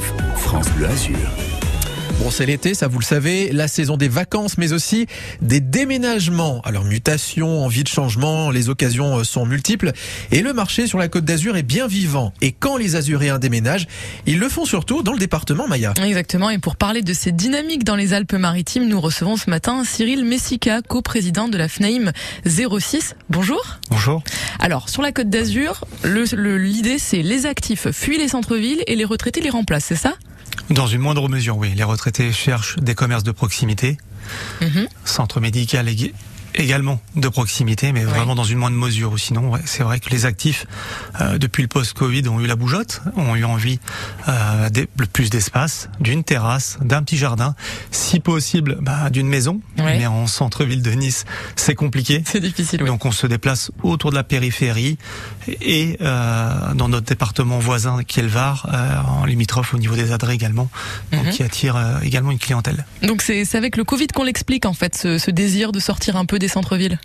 France Bleu Azur. Bon, c'est l'été, ça vous le savez, la saison des vacances, mais aussi des déménagements. Alors, mutation, envie de changement, les occasions euh, sont multiples. Et le marché sur la côte d'Azur est bien vivant. Et quand les Azuréens déménagent, ils le font surtout dans le département Maya. Exactement. Et pour parler de ces dynamiques dans les Alpes-Maritimes, nous recevons ce matin Cyril Messica, coprésident de la FNAIM 06. Bonjour. Bonjour. Alors, sur la côte d'Azur, l'idée le, l'idée c'est les actifs fuient les centres-villes et les retraités les remplacent, c'est ça? Dans une moindre mesure, oui. Les retraités cherchent des commerces de proximité, Mhm. centre médical ég- également de proximité, mais vraiment dans une moindre mesure. Ou sinon, ouais, c'est vrai que les actifs, euh, depuis le post-Covid, ont eu la bougeotte, ont eu envie euh, de de plus d'espace, d'une terrasse, d'un petit jardin, si possible bah, d'une maison. Ouais. Mais en centre-ville de Nice, c'est compliqué. C'est difficile, oui. Donc on se déplace autour de la périphérie et euh, dans notre département voisin qui est le Var, euh, en limitrophe au niveau des adrets également, donc Mhm. qui attire euh, également une clientèle. Donc c'est c'est avec le Covid qu'on l'explique en fait, ce, ce désir de sortir un peu des centres-villes.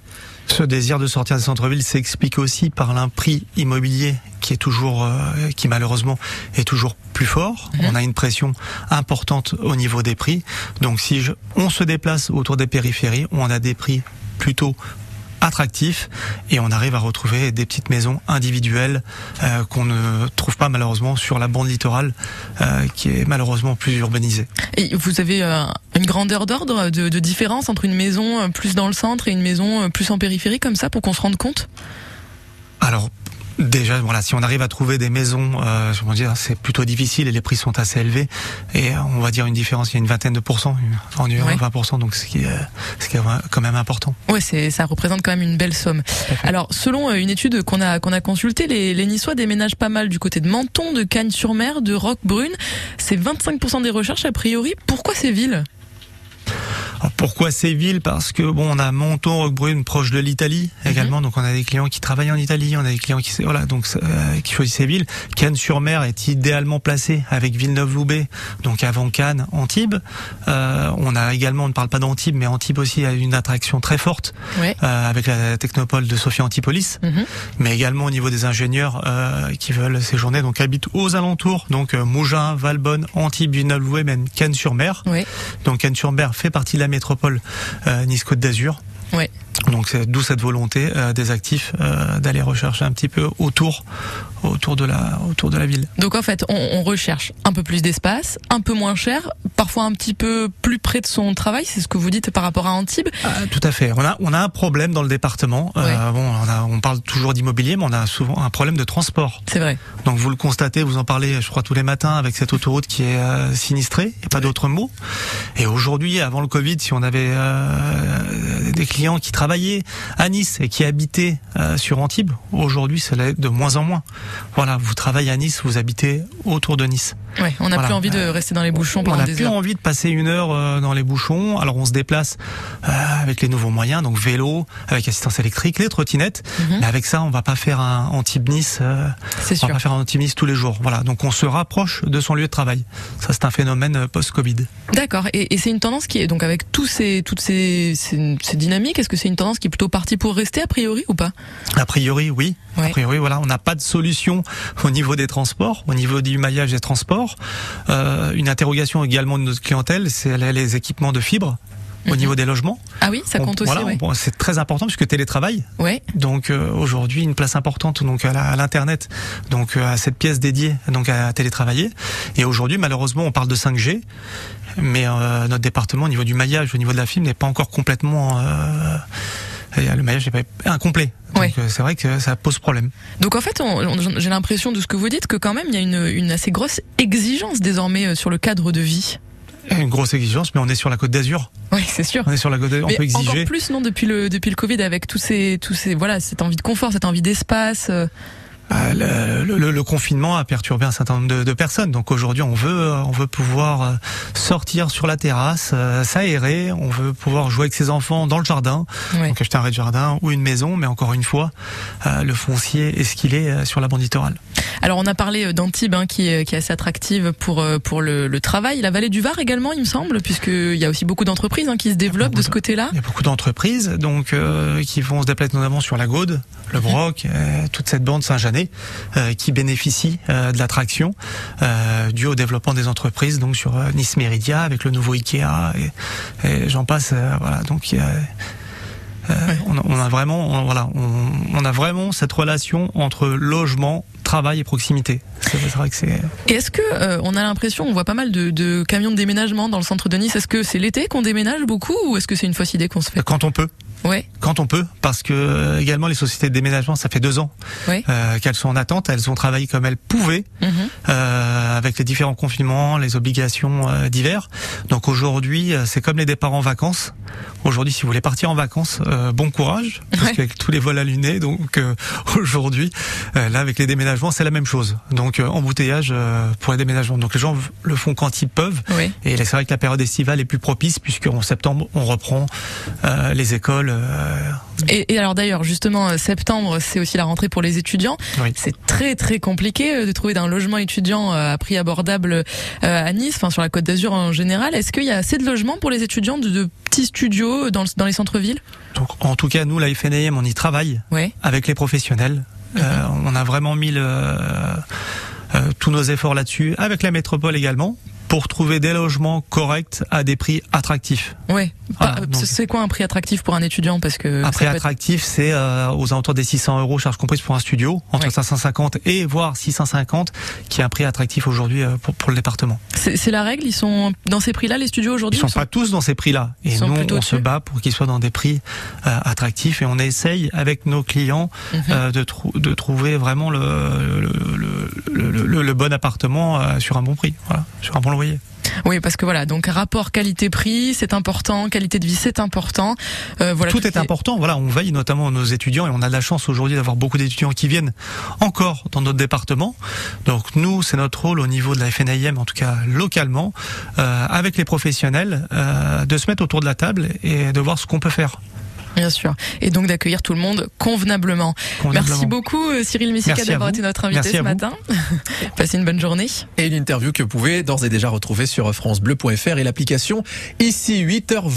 Ce désir de sortir des centres-villes s'explique aussi par un prix immobilier qui est toujours, euh, qui malheureusement est toujours plus fort. Mhm. On a une pression importante au niveau des prix. Donc si je, on se déplace autour des périphéries, on a des prix plutôt attractifs et on arrive à retrouver des petites maisons individuelles euh, qu'on ne trouve pas malheureusement sur la bande littorale euh, qui est malheureusement plus urbanisée. Et vous avez euh, une grandeur d'ordre de, de différence entre une maison plus dans le centre et une maison plus en périphérie comme ça pour qu'on se rende compte? Alors déjà, voilà, si on arrive à trouver des maisons, euh, dire, c'est plutôt difficile et les prix sont assez élevés. Et euh, on va dire une différence, il y a une vingtaine de pourcents, en Ouais. 20%, donc ce qui est, ce qui est quand même important. Ouais, c'est ça représente quand même une belle somme. Alors, selon euh, une étude qu'on a qu'on a consultée, les, les Niçois déménagent pas mal du côté de Menton, de Cagnes-sur-Mer, de Roquebrune. C'est 25% des recherches a priori. Pourquoi ces villes? Alors, pourquoi ces villes? Parce que bon, on a Menton, Roquebrune, proche de l'Italie Mhm. également, donc on a des clients qui travaillent en Italie, on a des clients qui voilà, donc euh, qui choisissent ces villes. Cannes-sur-Mer est idéalement placé avec Villeneuve-Loubet, donc avant Cannes, Antibes. Euh, on a également, on ne parle pas d'Antibes, mais Antibes aussi a une attraction très forte euh, avec la technopole de Sophia Antipolis, Mhm. mais également au niveau des ingénieurs qui veulent séjourner, donc habitent aux alentours, donc Mougins, Valbonne, Antibes, Villeneuve-Loubet, même Cannes-sur-Mer. Donc Cannes-sur-Mer fait partie de la métropole euh, Nice-Côte d'Azur. Ouais. Donc c'est d'où cette volonté euh, des actifs euh, d'aller rechercher un petit peu autour, autour de la, autour de la ville. Donc en fait, on, on recherche un peu plus d'espace, un peu moins cher, parfois un petit peu plus près de son travail. C'est ce que vous dites par rapport à Antibes. Ah, tout à fait. On a, on a un problème dans le département. Euh, Ouais. bon, on, a, on parle toujours d'immobilier, mais on a souvent un problème de transport. C'est vrai. Donc vous le constatez, vous en parlez, je crois tous les matins avec cette autoroute qui est euh, sinistrée. Il n'y a pas d'autre mot. Et aujourd'hui, avant le Covid, si on avait euh, des clients qui travaillaient à Nice et qui habitaient euh, sur Antibes, aujourd'hui, ça l'est de moins en moins. Voilà, vous travaillez à Nice, vous habitez autour de Nice. Ouais. On n'a Voilà. plus envie de rester dans les bouchons On pendant n'a des plus heures. envie de passer une heure euh, dans les bouchons. Alors on se déplace euh, avec les nouveaux moyens, donc vélo, avec assistance électrique, les trottinettes. Mhm. Mais avec ça, on va pas faire un Antibes-Nice. euh, on sûr. va pas faire un Antibes-Nice tous les jours. Voilà, donc on se rapproche de son lieu de travail. Ça, c'est un phénomène post-Covid. D'accord. Et, et c'est une tendance qui est donc avec tous ces toutes ces, ces, ces dynamiques. Est-ce que c'est une tendance qui est plutôt partie pour rester a priori ou pas? A priori, oui. Ouais. A priori, voilà, on n'a pas de solution au niveau des transports, au niveau du maillage des transports. Euh, une interrogation également de notre clientèle, c'est les- équipements de fibre au Mhm. niveau des logements. Ah oui, ça On- compte aussi. voilà, ouais. on- c'est très important puisque télétravail. Ouais. Donc euh, aujourd'hui une place importante donc à l'internet, donc euh, à cette pièce dédiée donc à télétravailler. Et aujourd'hui malheureusement on parle de 5G, mais euh, notre département au niveau du maillage, au niveau de la fibre n'est pas encore complètement euh, le maillage n'est pas incomplet. Donc Ouais. euh, c'est vrai que ça pose problème. Donc en fait, j'ai l'impression de ce que vous dites que quand même il y a une, une assez grosse exigence désormais euh, sur le cadre de vie. Une grosse exigence, mais on est sur la Côte d'Azur. Oui, c'est sûr. On est sur la Côte d'Azur, on peut exiger. encore plus non depuis le depuis le Covid avec tous ces tous ces voilà cette envie de confort, cette envie d'espace. euh, Euh, le, le- le confinement a perturbé un certain nombre de, de personnes. Donc aujourd'hui, on veut, on veut pouvoir euh, sortir sur la terrasse, euh, s'aérer. On veut pouvoir jouer avec ses enfants dans le jardin, ouais. donc acheter un rez-de-jardin ou une maison. Mais encore une fois, euh, le foncier est ce qu'il est sur la bande littorale. Alors on a parlé d'Antibes hein, qui, est, qui est assez attractive pour pour le, le travail. La vallée du Var également, il me semble, puisqu'il y a aussi beaucoup d'entreprises hein, qui se développent de ce côté-là. Il y a beaucoup d'entreprises donc euh, qui vont se déplacer notamment sur la Gaude, le Broc, euh, toute cette bande Saint-Janet. Années, euh, qui bénéficient euh, de l'attraction euh, due au développement des entreprises, donc sur Nice Meridia avec le nouveau Ikea et, et j'en passe. voilà, donc il y a, euh, on, a, on a vraiment, on- voilà, on, on a vraiment cette relation entre logement, travail et proximité. C'est vrai que c'est. Est-ce que euh, on a l'impression, on voit pas mal de, de camions de déménagement dans le centre de Nice. Est-ce que c'est l'été qu'on déménage beaucoup ou est-ce que c'est une fausse idée qu'on se fait? Quand on peut, Ouais, quand on peut, parce que euh, également les sociétés de déménagement, ça fait deux ans ouais. euh, qu'elles sont en attente, elles ont travaillé comme elles pouvaient Mhm. euh, avec les différents confinements, les obligations euh, d'hiver. Donc aujourd'hui, euh, c'est comme les départs en vacances. Aujourd'hui, si vous voulez partir en vacances, euh, bon courage, parce Ouais. qu'avec tous les vols allumés, donc euh, aujourd'hui, là avec les déménagements, c'est la même chose. Donc euh, embouteillage euh, pour les déménagements. Donc les gens le font quand ils peuvent. Et c'est vrai que la période estivale est plus propice puisque en septembre on reprend euh, les écoles. Et, et alors d'ailleurs, justement, euh, septembre, c'est aussi la rentrée pour les étudiants. Oui. C'est très très compliqué euh, de trouver un logement étudiant euh, à prix abordable à Nice, enfin sur la Côte d'Azur en général. Est-ce qu'il y a assez de logements pour les étudiants de, de petits studios dans, le- dans les centres-villes? Donc en tout cas, nous, la FNAM, on y travaille. Ouais. avec les professionnels. Euh, on a vraiment mis le, euh, tous nos efforts là-dessus, avec la métropole également, pour trouver des logements corrects à des prix attractifs. Ouais. Voilà, donc- c'est quoi un prix attractif pour un étudiant Parce que Un prix être- attractif, c'est euh, aux alentours des 600 euros, charges comprises pour un studio, entre Ouais. 550 et voire 650, qui est un prix attractif aujourd'hui euh, pour, pour le département. c'est la règle. Ils sont dans ces prix-là, les studios Ils aujourd'hui. sont pas tous dans ces prix-là. Et nous, on se bat pour qu'ils soient dans des prix euh, attractifs et on essaye avec nos clients Mhm. euh, de, trou- de trouver vraiment le, le, le, le- le- le bon appartement sur un bon prix, voilà, sur un bon loyer. Oui, parce que voilà, donc rapport qualité-prix, c'est important, qualité de vie, c'est important. Euh, voilà, Tout est important. Voilà, on veille notamment nos étudiants et on a de la chance aujourd'hui d'avoir beaucoup d'étudiants qui viennent encore dans notre département. Donc nous, c'est notre rôle au niveau de la FNIM, en tout cas localement, euh, avec les professionnels, euh, de se mettre autour de la table et de voir ce qu'on peut faire. Bien sûr. Et donc d'accueillir tout le monde convenablement. convenablement. Merci beaucoup Cyril à d'avoir été notre invité Merci ce à matin. Passez une bonne journée. Et une interview que vous pouvez d'ores et déjà retrouver sur francebleu.fr et l'application ici 8h